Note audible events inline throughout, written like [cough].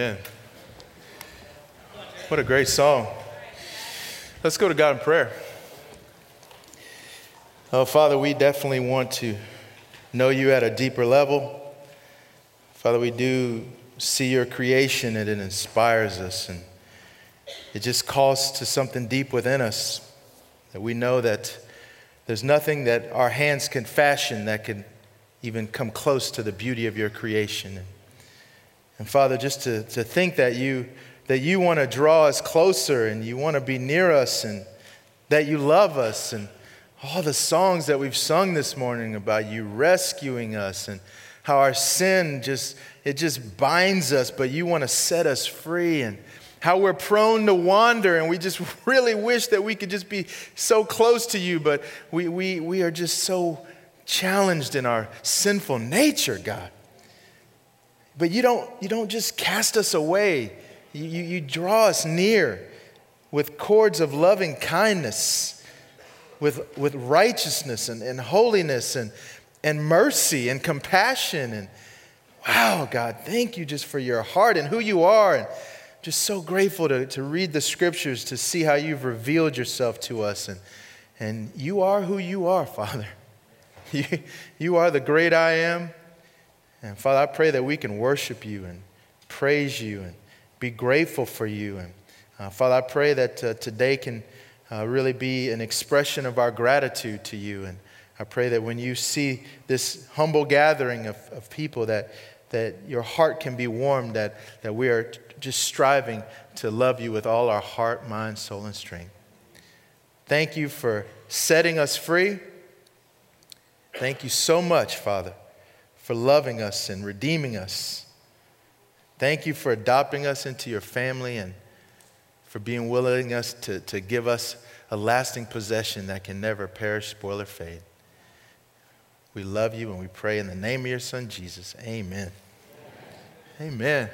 Amen. What a great song. Let's go to God in prayer. Oh, Father, we definitely want to know you at a deeper level. Father, we do see your creation and it inspires us and it just calls to something deep within us that we know that there's nothing that our hands can fashion that can even come close to the beauty of your creation. And, Father, just to, to think that you, that you want to draw us closer and you want to be near us and that you love us and all the songs that we've sung this morning about you rescuing us and how our sin just it just binds us but you want to set us free and how we're prone to wander and we just [laughs] really wish that we could just be so close to you but we, we, we are just so challenged in our sinful nature god but you don't you don't just cast us away you, you, you draw us near with cords of loving kindness with, with righteousness and, and holiness and, and mercy and compassion. And wow, God, thank you just for your heart and who you are. And just so grateful to, to read the scriptures to see how you've revealed yourself to us. And, and you are who you are, [laughs] Father. You, you are the great I am. And Father, I pray that we can worship you and praise you and be grateful for you. And uh, Father, I pray that uh, today can uh, really be an expression of our gratitude to you. And I pray that when you see this humble gathering of, of people, that, that your heart can be warmed, that, that we are just striving to love you with all our heart, mind, soul, and strength. Thank you for setting us free. Thank you so much, Father, for loving us and redeeming us. Thank you for adopting us into your family and for being willing us to, to give us a lasting possession that can never perish, spoil, or fade. We love you and we pray in the name of your son, Jesus. Amen. Amen. Amen.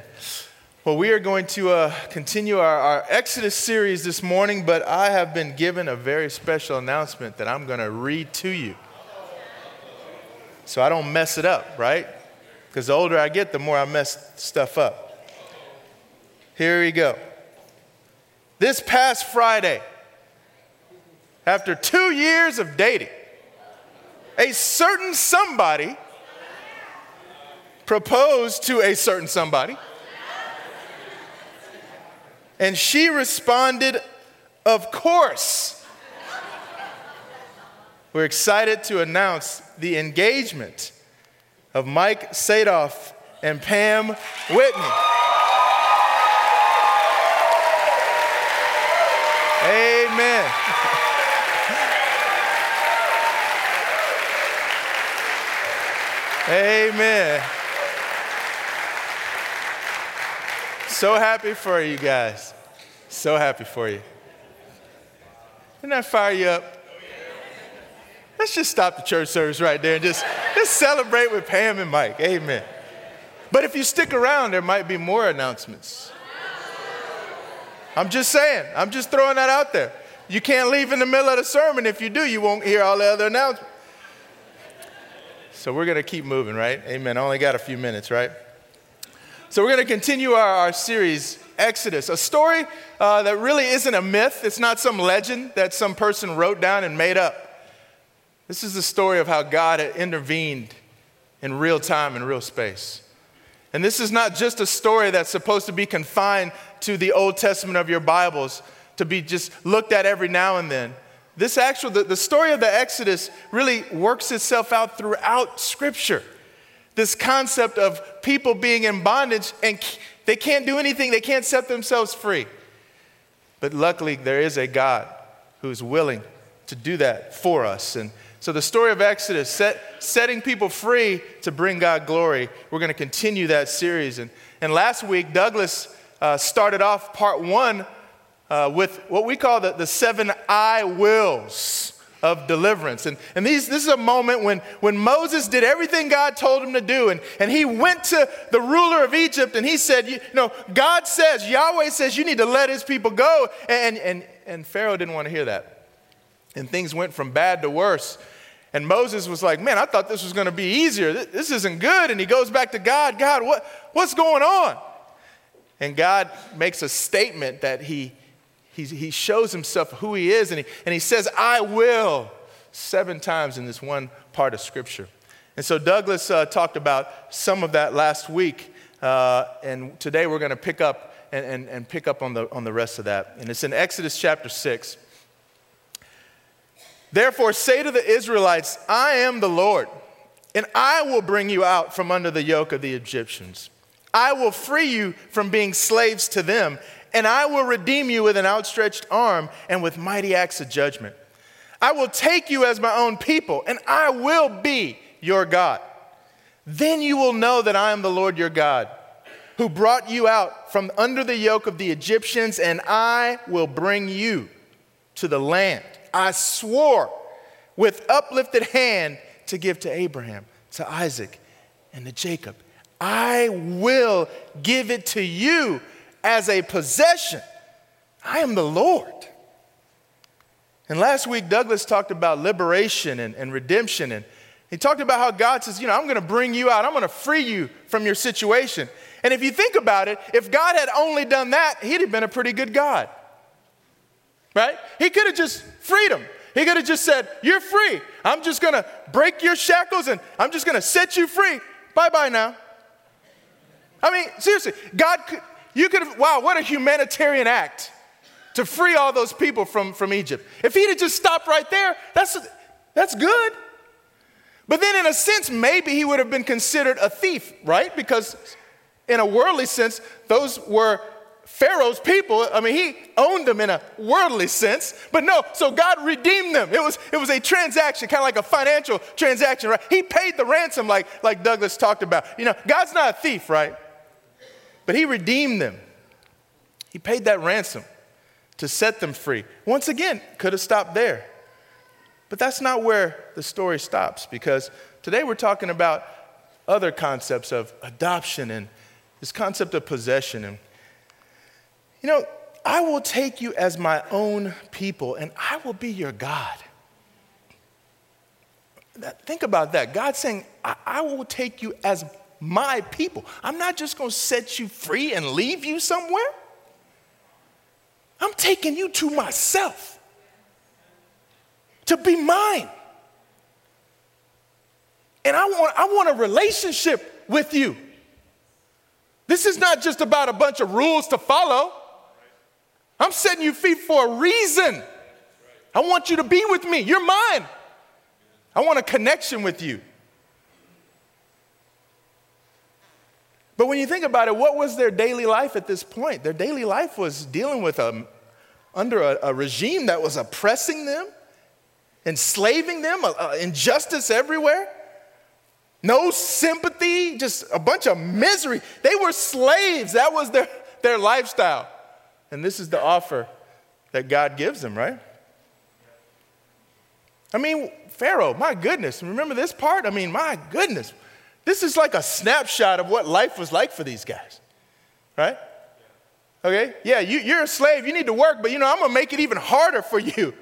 Well, we are going to uh, continue our, our Exodus series this morning, but I have been given a very special announcement that I'm going to read to you. So I don't mess it up, right? Because the older I get, the more I mess stuff up. Here we go. This past Friday, after two years of dating, a certain somebody proposed to a certain somebody. And she responded, Of course. We're excited to announce the engagement of Mike Sadoff and Pam Whitney. Amen. Amen. So happy for you guys. So happy for you. Didn't that fire you up? Let's just stop the church service right there and just, just celebrate with Pam and Mike. Amen. But if you stick around, there might be more announcements. I'm just saying, I'm just throwing that out there. You can't leave in the middle of the sermon. If you do, you won't hear all the other announcements. So we're going to keep moving, right? Amen. I only got a few minutes, right? So we're going to continue our, our series, Exodus, a story uh, that really isn't a myth. It's not some legend that some person wrote down and made up. This is the story of how God intervened in real time and real space. And this is not just a story that's supposed to be confined to the Old Testament of your Bibles to be just looked at every now and then. This actual, the, the story of the Exodus really works itself out throughout Scripture. This concept of people being in bondage and they can't do anything, they can't set themselves free. But luckily, there is a God who's willing to do that for us. And so, the story of Exodus, set, setting people free to bring God glory, we're going to continue that series. And, and last week, Douglas uh, started off part one uh, with what we call the, the seven I wills of deliverance. And, and these, this is a moment when, when Moses did everything God told him to do. And, and he went to the ruler of Egypt and he said, You know, God says, Yahweh says, you need to let his people go. And, and, and Pharaoh didn't want to hear that. And things went from bad to worse. And Moses was like, Man, I thought this was going to be easier. This isn't good. And he goes back to God God, what, what's going on? And God makes a statement that he, he, he shows himself who he is, and he, and he says, I will, seven times in this one part of Scripture. And so Douglas uh, talked about some of that last week, uh, and today we're going to pick up and, and, and pick up on the, on the rest of that. And it's in Exodus chapter 6. Therefore, say to the Israelites, I am the Lord, and I will bring you out from under the yoke of the Egyptians. I will free you from being slaves to them, and I will redeem you with an outstretched arm and with mighty acts of judgment. I will take you as my own people, and I will be your God. Then you will know that I am the Lord your God, who brought you out from under the yoke of the Egyptians, and I will bring you to the land I swore with uplifted hand to give to Abraham, to Isaac, and to Jacob. I will give it to you as a possession. I am the Lord. And last week, Douglas talked about liberation and, and redemption. And he talked about how God says, You know, I'm going to bring you out, I'm going to free you from your situation. And if you think about it, if God had only done that, he'd have been a pretty good God right? He could have just freed him. He could have just said, You're free. I'm just going to break your shackles and I'm just going to set you free. Bye bye now. I mean, seriously, God could, you could have, wow, what a humanitarian act to free all those people from, from Egypt. If he'd have just stopped right there, that's, that's good. But then, in a sense, maybe he would have been considered a thief, right? Because, in a worldly sense, those were Pharaoh's people. I mean, he owned them in a worldly sense, but no, so God redeemed them. It was, it was a transaction, kind of like a financial transaction, right? He paid the ransom, like, like Douglas talked about. You know, God's not a thief, right? But he redeemed them. He paid that ransom to set them free. Once again, could have stopped there. But that's not where the story stops because today we're talking about other concepts of adoption and this concept of possession. And you know, I will take you as my own people and I will be your God. Think about that. God saying, I, I will take you as my people. I'm not just going to set you free and leave you somewhere. I'm taking you to myself to be mine. And I want, I want a relationship with you. This is not just about a bunch of rules to follow. I'm setting you free for a reason. I want you to be with me. You're mine. I want a connection with you. But when you think about it, what was their daily life at this point? Their daily life was dealing with a, under a, a regime that was oppressing them, enslaving them, a, a injustice everywhere. No sympathy, just a bunch of misery. They were slaves. That was their, their lifestyle. And this is the offer that God gives them, right? I mean, Pharaoh, my goodness, remember this part? I mean, my goodness. This is like a snapshot of what life was like for these guys, right? Okay? Yeah, you, are a slave, you need to work, but you know, I'm gonna make it even harder for you.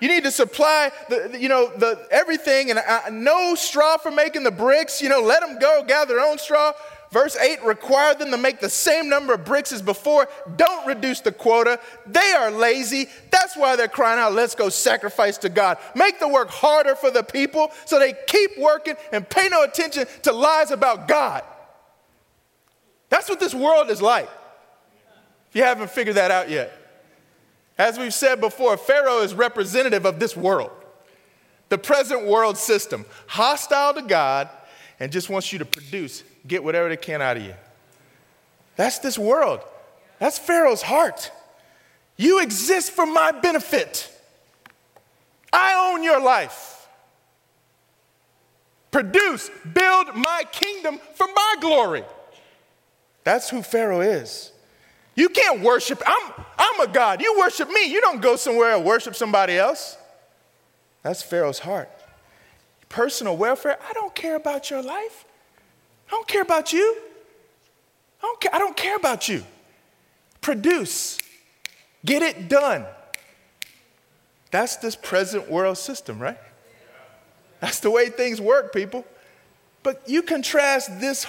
You need to supply the, you know, the everything and uh, no straw for making the bricks. You know, let them go gather their own straw. Verse 8 require them to make the same number of bricks as before. Don't reduce the quota. They are lazy. That's why they're crying out, let's go sacrifice to God. Make the work harder for the people so they keep working and pay no attention to lies about God. That's what this world is like. If you haven't figured that out yet. As we've said before, Pharaoh is representative of this world, the present world system, hostile to God and just wants you to produce get whatever they can out of you. That's this world. That's Pharaoh's heart. You exist for my benefit. I own your life. Produce, build my kingdom for my glory. That's who Pharaoh is. You can't worship, I'm, I'm a God. You worship me. You don't go somewhere and worship somebody else. That's Pharaoh's heart. Personal welfare, I don't care about your life. I don't care about you. I don't care, I don't care about you. Produce, get it done. That's this present world system, right? That's the way things work, people. But you contrast this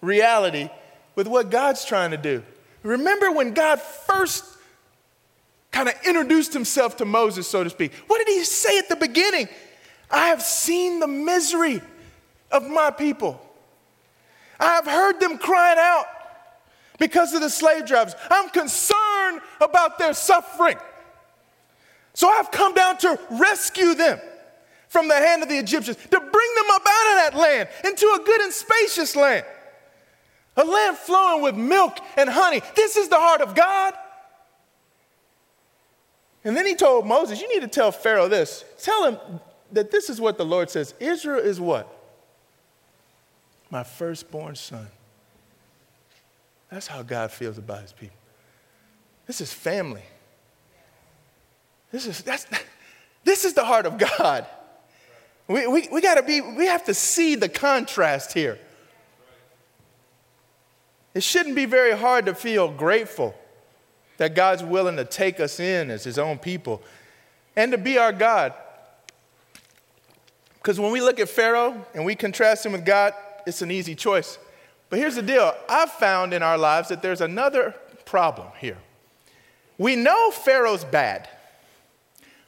reality with what God's trying to do. Remember when God first kind of introduced himself to Moses, so to speak? What did he say at the beginning? I have seen the misery of my people. I have heard them crying out because of the slave drivers. I'm concerned about their suffering. So I've come down to rescue them from the hand of the Egyptians, to bring them up out of that land into a good and spacious land, a land flowing with milk and honey. This is the heart of God. And then he told Moses, You need to tell Pharaoh this. Tell him that this is what the Lord says Israel is what? My firstborn son. That's how God feels about his people. This is family. This is, that's, this is the heart of God. We, we, we got to be, we have to see the contrast here. It shouldn't be very hard to feel grateful that God's willing to take us in as his own people and to be our God. Because when we look at Pharaoh and we contrast him with God, it's an easy choice. But here's the deal I've found in our lives that there's another problem here. We know Pharaoh's bad,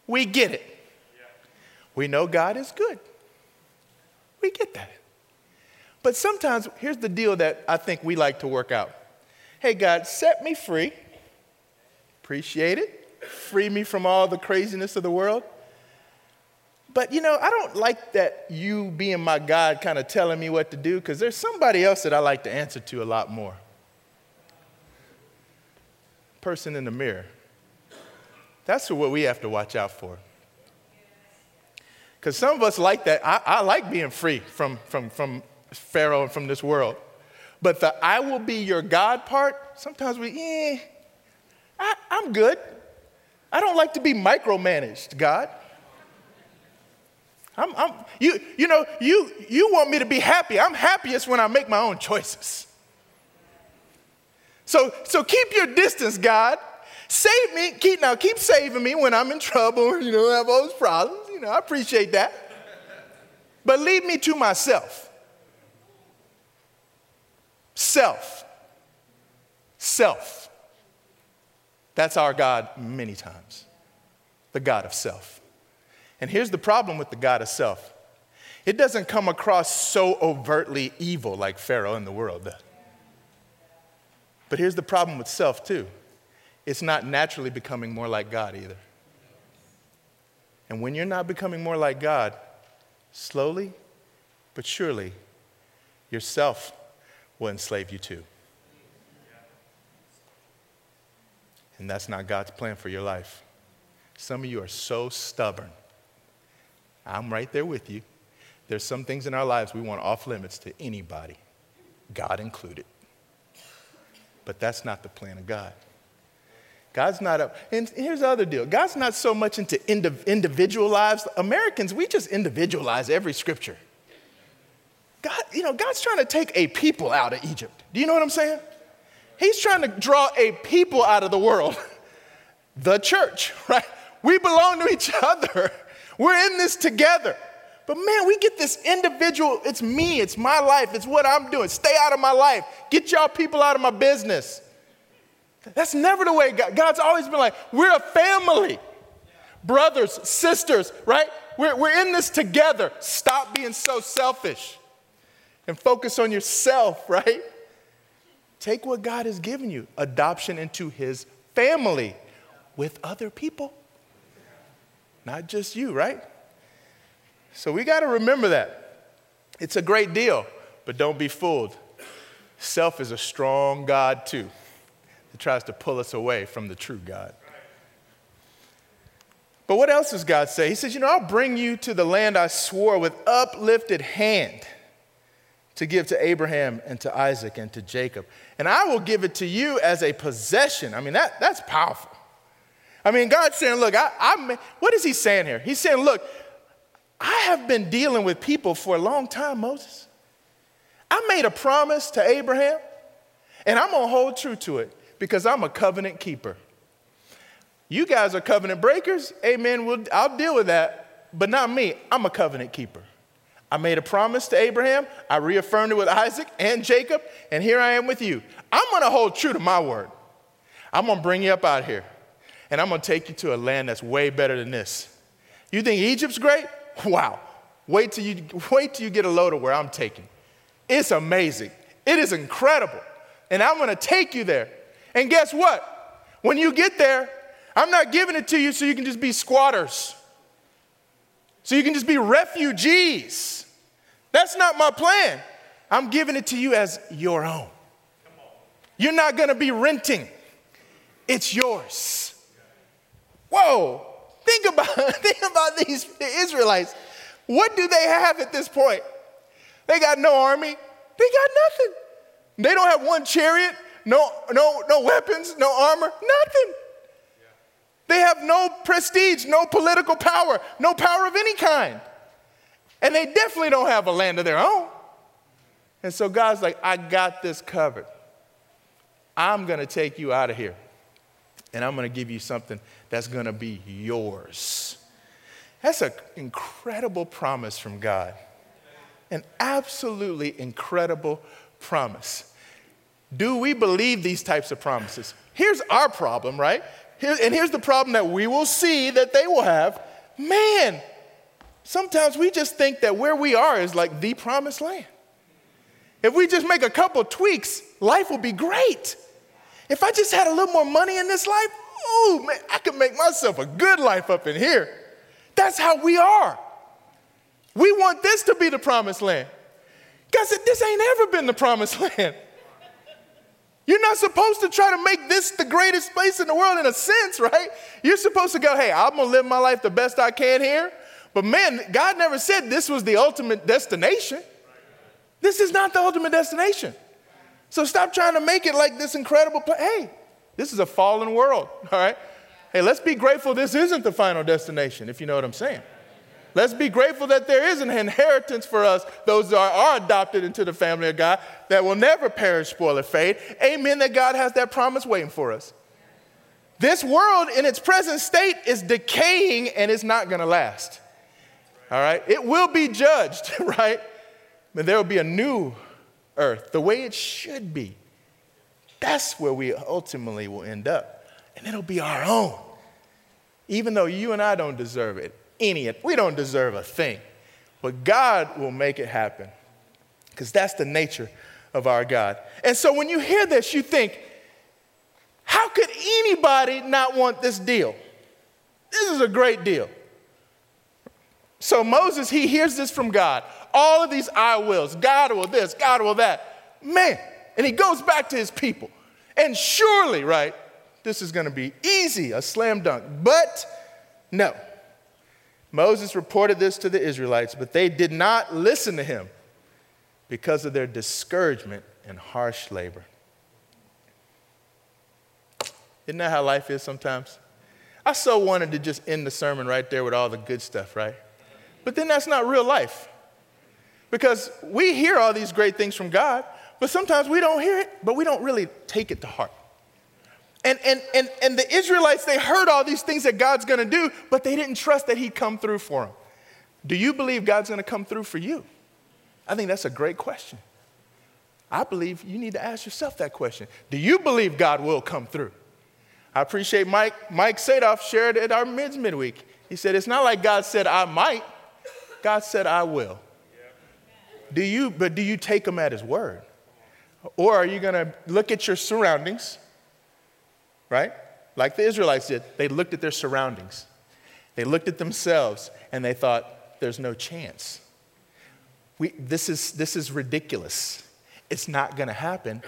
we get it. We know God is good. We get that. But sometimes, here's the deal that I think we like to work out Hey, God, set me free. Appreciate it. Free me from all the craziness of the world. But you know, I don't like that you being my God kind of telling me what to do because there's somebody else that I like to answer to a lot more. Person in the mirror. That's what we have to watch out for. Because some of us like that. I, I, like being free from, from, from Pharaoh and from this world. But the I will be your God part, sometimes we, eh, I, I'm good. I don't like to be micromanaged, God. I'm, I'm, you, you know, you, you want me to be happy. I'm happiest when I make my own choices. So, so keep your distance, God. Save me. Keep, now, keep saving me when I'm in trouble, [laughs] you know, have all those problems. You know, I appreciate that. But leave me to myself. Self. Self. That's our God many times. The God of self. And here's the problem with the God of self it doesn't come across so overtly evil like Pharaoh in the world. But here's the problem with self, too it's not naturally becoming more like God either. And when you're not becoming more like God, slowly but surely, yourself will enslave you too. And that's not God's plan for your life. Some of you are so stubborn. I'm right there with you. There's some things in our lives we want off limits to anybody, God included. But that's not the plan of God. God's not up. And here's the other deal God's not so much into individual lives. Americans, we just individualize every scripture. God, you know, God's trying to take a people out of Egypt. Do you know what I'm saying? He's trying to draw a people out of the world. [laughs] The church, [laughs] right? We belong to each other. We're in this together. But man, we get this individual, it's me, it's my life, it's what I'm doing. Stay out of my life. Get y'all people out of my business. That's never the way God, God's always been like, we're a family. Brothers, sisters, right? We're, we're in this together. Stop being so selfish and focus on yourself, [laughs] right? Take what God has given you adoption into his family with other people, not just you, right? So we got to remember that. It's a great deal, but don't be fooled. Self is a strong God, too that tries to pull us away from the true God. But what else does God say? He says, You know, I'll bring you to the land I swore with uplifted hand to give to Abraham and to Isaac and to Jacob. And I will give it to you as a possession. I mean, that, that's powerful. I mean, God's saying, Look, I, I, what is He saying here? He's saying, Look, I have been dealing with people for a long time, Moses. I made a promise to Abraham, and I'm gonna hold true to it because I'm a covenant keeper. You guys are covenant breakers. Amen. We'll, I'll deal with that, but not me. I'm a covenant keeper. I made a promise to Abraham. I reaffirmed it with Isaac and Jacob, and here I am with you. I'm to hold true to my word. I'm gonna bring you up out of here and I'm gonna take you to a land that's way better than this. You think Egypt's great? [laughs] Wow. Wait till you wait till you get a load of where I'm taking. It's amazing. It is incredible. And I'm gonna take you there. And guess what? When you get there, I'm not giving it to you so you can just be squatters. So you can just be refugees. That's not my plan. I'm giving it to you as your own. You're not gonna be renting, it's yours. Whoa, think about, [laughs] think about these Israelites. What do they have at this point? They got no army, they got nothing. They don't have one chariot, no, no, no weapons, no armor, nothing. They have no prestige, no political power, no power of any kind. And they definitely don't have a land of their own. And so God's like, I got this covered. I'm going to take you out of here. And I'm going to give you something that's going to be yours. That's an incredible promise from God. An absolutely incredible promise. Do we believe these types of promises? Here's our problem, right? Here, and here's the problem that we will see that they will have. Man, sometimes we just think that where we are is like the promised land. If we just make a couple tweaks, life will be great. If I just had a little more money in this life, oh man, I could make myself a good life up in here. That's how we are. We want this to be the promised land. God said, This ain't ever been the promised [laughs] land. You're not supposed to try to make this the greatest place in the world in a sense, right? You're supposed to go, hey, I'm gonna live my life the best I can here. But man, God never said this was the ultimate destination. This is not the ultimate destination. So stop trying to make it like this incredible place. Hey, this is a fallen world, [laughs] all right? Hey, let's be grateful this isn't the final destination, if you know what I'm saying. Let's be grateful that there is an inheritance for us, those that are adopted into the family of God, that will never perish, spoil, or fade. Amen, that God has that promise waiting for us. This world in its present state is decaying and it's not to last. All right? It will be judged, [laughs] right? But there will be a new earth, the way it should be. That's where we ultimately will end up. And it'll be our own. Even though you and I don't deserve it any, we don't deserve a thing. But God will make it happen because that's the nature of our God. And so when you hear this, you think, how could anybody not want this deal? This is a great deal. So Moses, he hears this from God. All of these I wills, God will this, God will that. Man, and he goes back to his people. And surely, right, this is going to be easy, a slam dunk. But no, Moses reported this to the Israelites, but they did not listen to him because of their discouragement and harsh labor. Isn't that how life is sometimes? I so wanted to just end the sermon right there with all the good stuff, right? But then that's not real life. Because we hear all these great things from God, but sometimes we don't hear it, but we don't really take it to heart. And, and, and, and the Israelites, they heard all these things that God's gonna do, but they didn't trust that He'd come through for them. Do you believe God's gonna come through for you? I think that's a great question. I believe you need to ask yourself that question. Do you believe God will come through? I appreciate Mike, Mike Sadoff shared at our mids midweek. He said, It's not like God said, I might, God said, I will. Do you, but do you take him at his word? Or are you gonna look at your surroundings? right? Like the Israelites did. They looked at their surroundings, they looked at themselves, and they thought, there's no chance. We, this, is, this is ridiculous. It's not going to happen.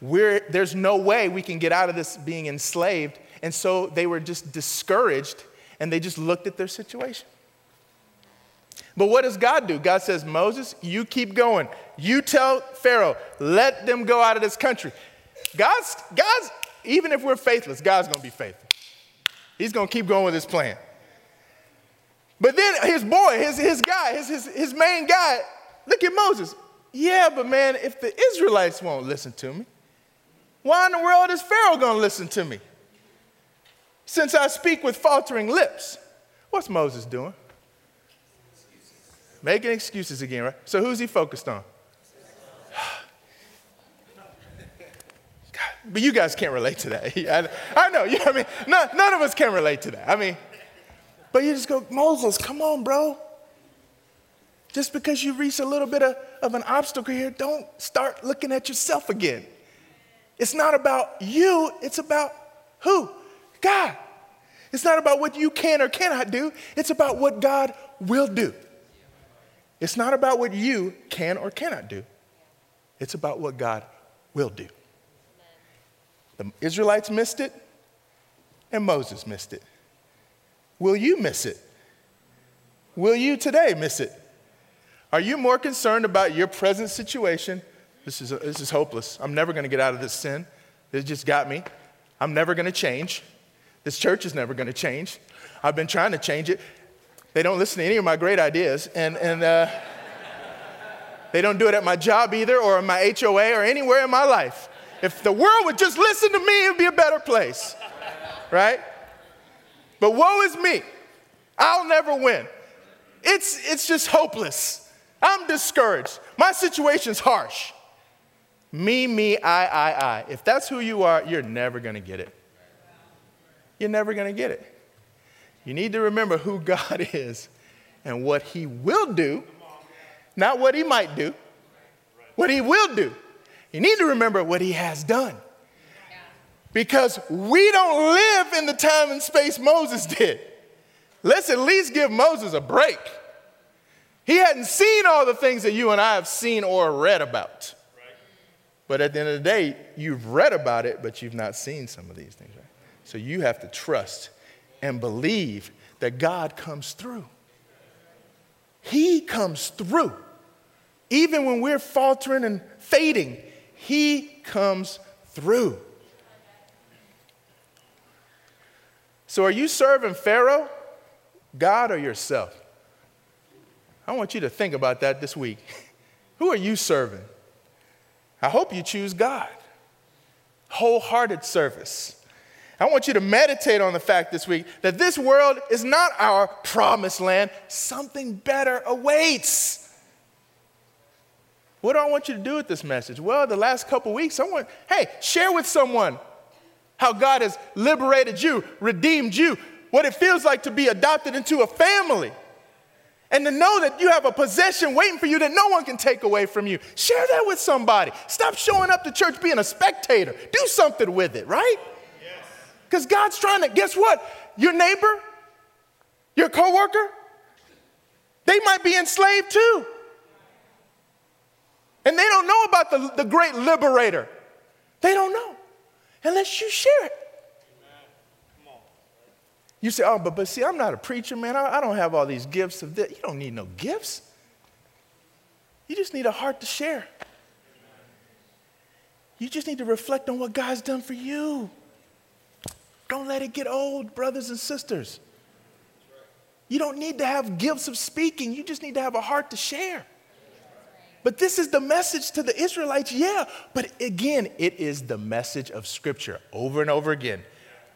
We're, there's no way we can get out of this being enslaved. And so they were just discouraged and they just looked at their situation. But what does God do? God says, Moses, you keep going. You tell Pharaoh, let them go out of this country. God's, God's even if we're faithless, God's going to be faithful. He's going to keep going with his plan. But then his boy, his, his guy, his, his, his main guy, look at Moses. Yeah, but man, if the Israelites won't listen to me, why in the world is Pharaoh going to listen to me? Since I speak with faltering lips. What's Moses doing? Making excuses again, right? So who's he focused on? [sighs] but you guys can't relate to that. [laughs] I, I know, you know I mean? None, none of us can relate to that. I mean, but you just go, Moses, come on, bro. Just because you reach a little bit of, of an obstacle here, don't start looking at yourself again. It's not about you, it's about who? God. It's not about what you can or cannot do, it's about what God will do. It's not about what you can or cannot do, it's about what God will do. The Israelites missed it, and Moses missed it. Will you miss it? Will you today miss it? Are you more concerned about your present situation? This is, this is hopeless. I'm never going to get out of this sin. It just got me. I'm never going to change. This church is never going to change. I've been trying to change it. They don't listen to any of my great ideas, and, and uh, they don't do it at my job either, or in my HOA, or anywhere in my life. If the world would just listen to me, it would be a better place, right? But woe is me. I'll never win. It's, it's just hopeless. I'm discouraged. My situation's harsh. Me, me, I, I, I. If that's who you are, you're never going to get it. You're never going to get it. You need to remember who God [laughs] is and what He will do, not what He might do, what He will do. You need to remember what He has done. Because we don't live in the time and space Moses did. Let's at least give Moses a break. He hadn't seen all the things that you and I have seen or read about. But at the end of the day, you've read about it, but you've not seen some of these things, right? So you have to trust and believe that God comes through. He comes through. Even when we're faltering and fading, He comes through. So are you serving Pharaoh, God, or yourself? I want you to think about that this week. [laughs] Who are you serving? I hope you choose God. Wholehearted service. I want you to meditate on the fact this week that this world is not our promised land, something better awaits. What do I want you to do with this message? Well, the last couple weeks, someone, hey, share with someone how God has liberated you, redeemed you, what it feels like to be adopted into a family and to know that you have a possession waiting for you that no one can take away from you. Share that with somebody. Stop showing up to church being a spectator. Do something with it, right? Because. God's trying to, guess what? Your neighbor, your coworker, they might be enslaved too. And they don't know about the, the great liberator. They don't know unless you share it. You say, oh, but, but see, I'm not a preacher, man. I, I don't have all these gifts of this. You don't need no gifts. You just need a heart to share. You just need to reflect on what God's done for you. Don't let it get old, brothers and sisters. You don't need to have gifts of speaking, you just need to have a heart to share. But this is the message to the Israelites, yeah. But again, it is the message of Scripture over and over again.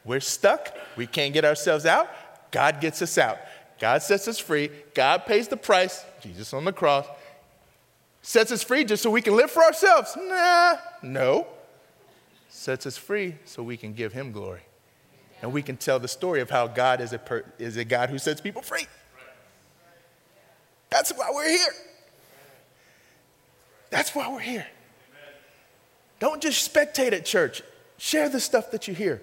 We're stuck. We can't get ourselves out. God gets us out. God sets us free. God pays the price, Jesus on the cross, sets us free just so we can live for ourselves. Nah, no. Sets us free so we can give Him glory. And we can tell the story of how God is a, per- is a God who sets people free. That's why we're here. That's why we're here. Don't just spectate at church, share the stuff that you hear.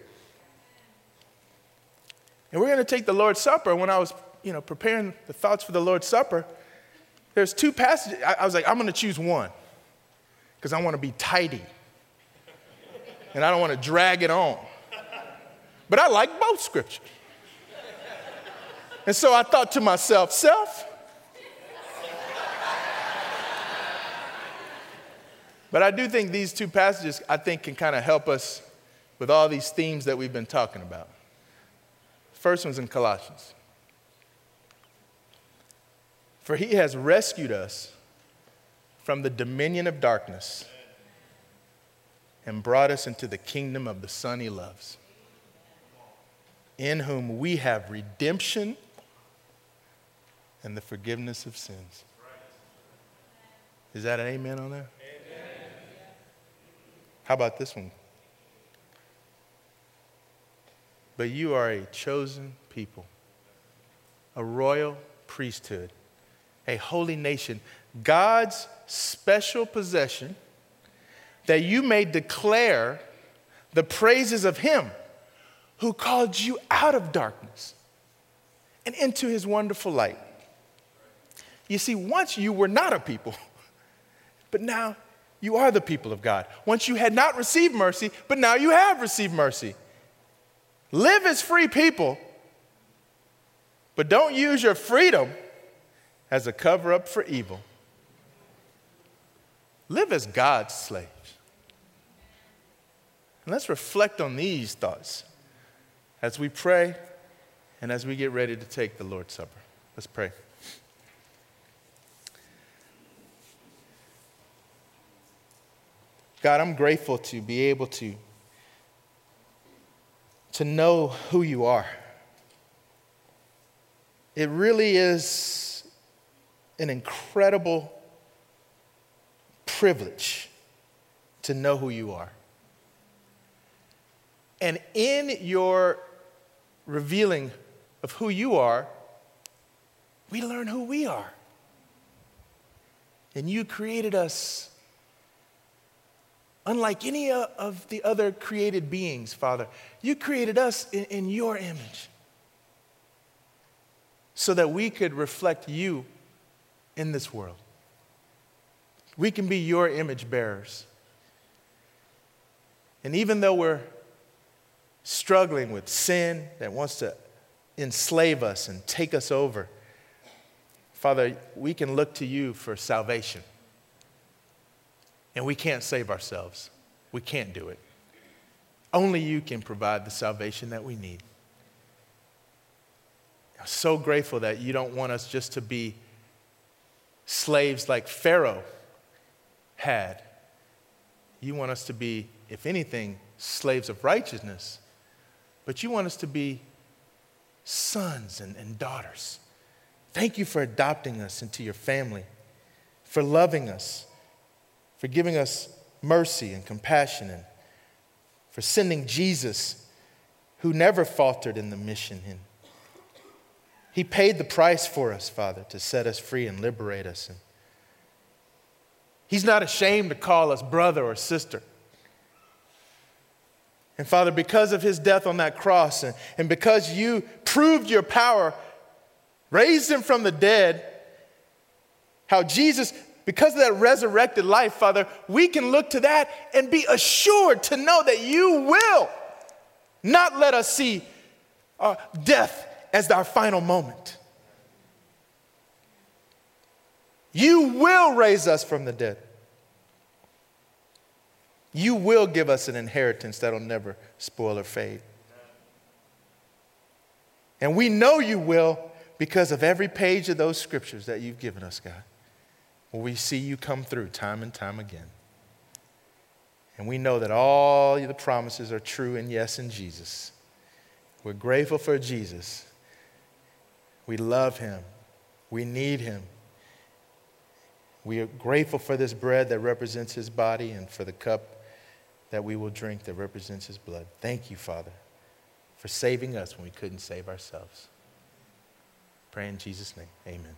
And we're going to take the Lord's Supper. When I was, you know, preparing the thoughts for the Lord's Supper, there's two passages. I, I was like, I'm going to choose one because I want to be tidy and I don't want to drag it on. But I like both scriptures. And so I thought to myself, self, But I do think these two passages, I think, can kind of help us with all these themes that we've been talking about. First one's in Colossians. For he has rescued us from the dominion of darkness and brought us into the kingdom of the Son he loves, in whom we have redemption and the forgiveness of sins. Is that an amen on that? Amen. How about this one? but you are a chosen people, a royal priesthood, a holy nation, God's special possession, that you may declare the praises of Him who called you out of darkness and into His wonderful light. You see, once you were not a people, [laughs] but now you are the people of God. Once you had not received mercy, but now you have received mercy. Live as free people, but don't use your freedom as a cover up for evil. Live as God's slaves. And let's reflect on these thoughts as we pray and as we get ready to take the Lord's Supper. Let's pray. God, I'm grateful to be able to, to know who you are. It really is an incredible privilege to know who you are. And in your revealing of who you are, we learn who we are. And you created us unlike any of the other created beings, Father. You created us in, in, your image so that we could reflect you in this world. We can be your image bearers. And even though we're struggling with sin that wants to enslave us and take us over, Father, we can look to you for salvation. And we can't save ourselves. We can't do it. Only you can provide the salvation that we need. I'm so grateful that you don't want us just to be slaves like Pharaoh had. You want us to be, if anything, slaves of righteousness. But you want us to be sons and, and daughters. Thank you for adopting us into your family, for loving us for giving us mercy and compassion, and for sending Jesus, who never faltered in the mission. And he paid the price for us, Father, to set us free and liberate us. And he's not ashamed to call us brother or sister. And Father, because of his death on that cross, and, and because you proved your power, raised him from the dead, how Jesus because of that resurrected life, Father, we can look to that and be assured to know that you will not let us see uh, death as our final moment. You will raise us from the dead. You will give us an inheritance that'll never spoil or fade. And we know you will because of every page of those scriptures that you've given us, God we see you come through time and time again. And we know that all the promises are true and yes in Jesus. We're grateful for Jesus. We love him. We need him. We are grateful for this bread that represents his body and for the cup that we will drink that represents his blood. Thank you, Father, for saving us when we couldn't save ourselves. Pray in Jesus' name. Amen.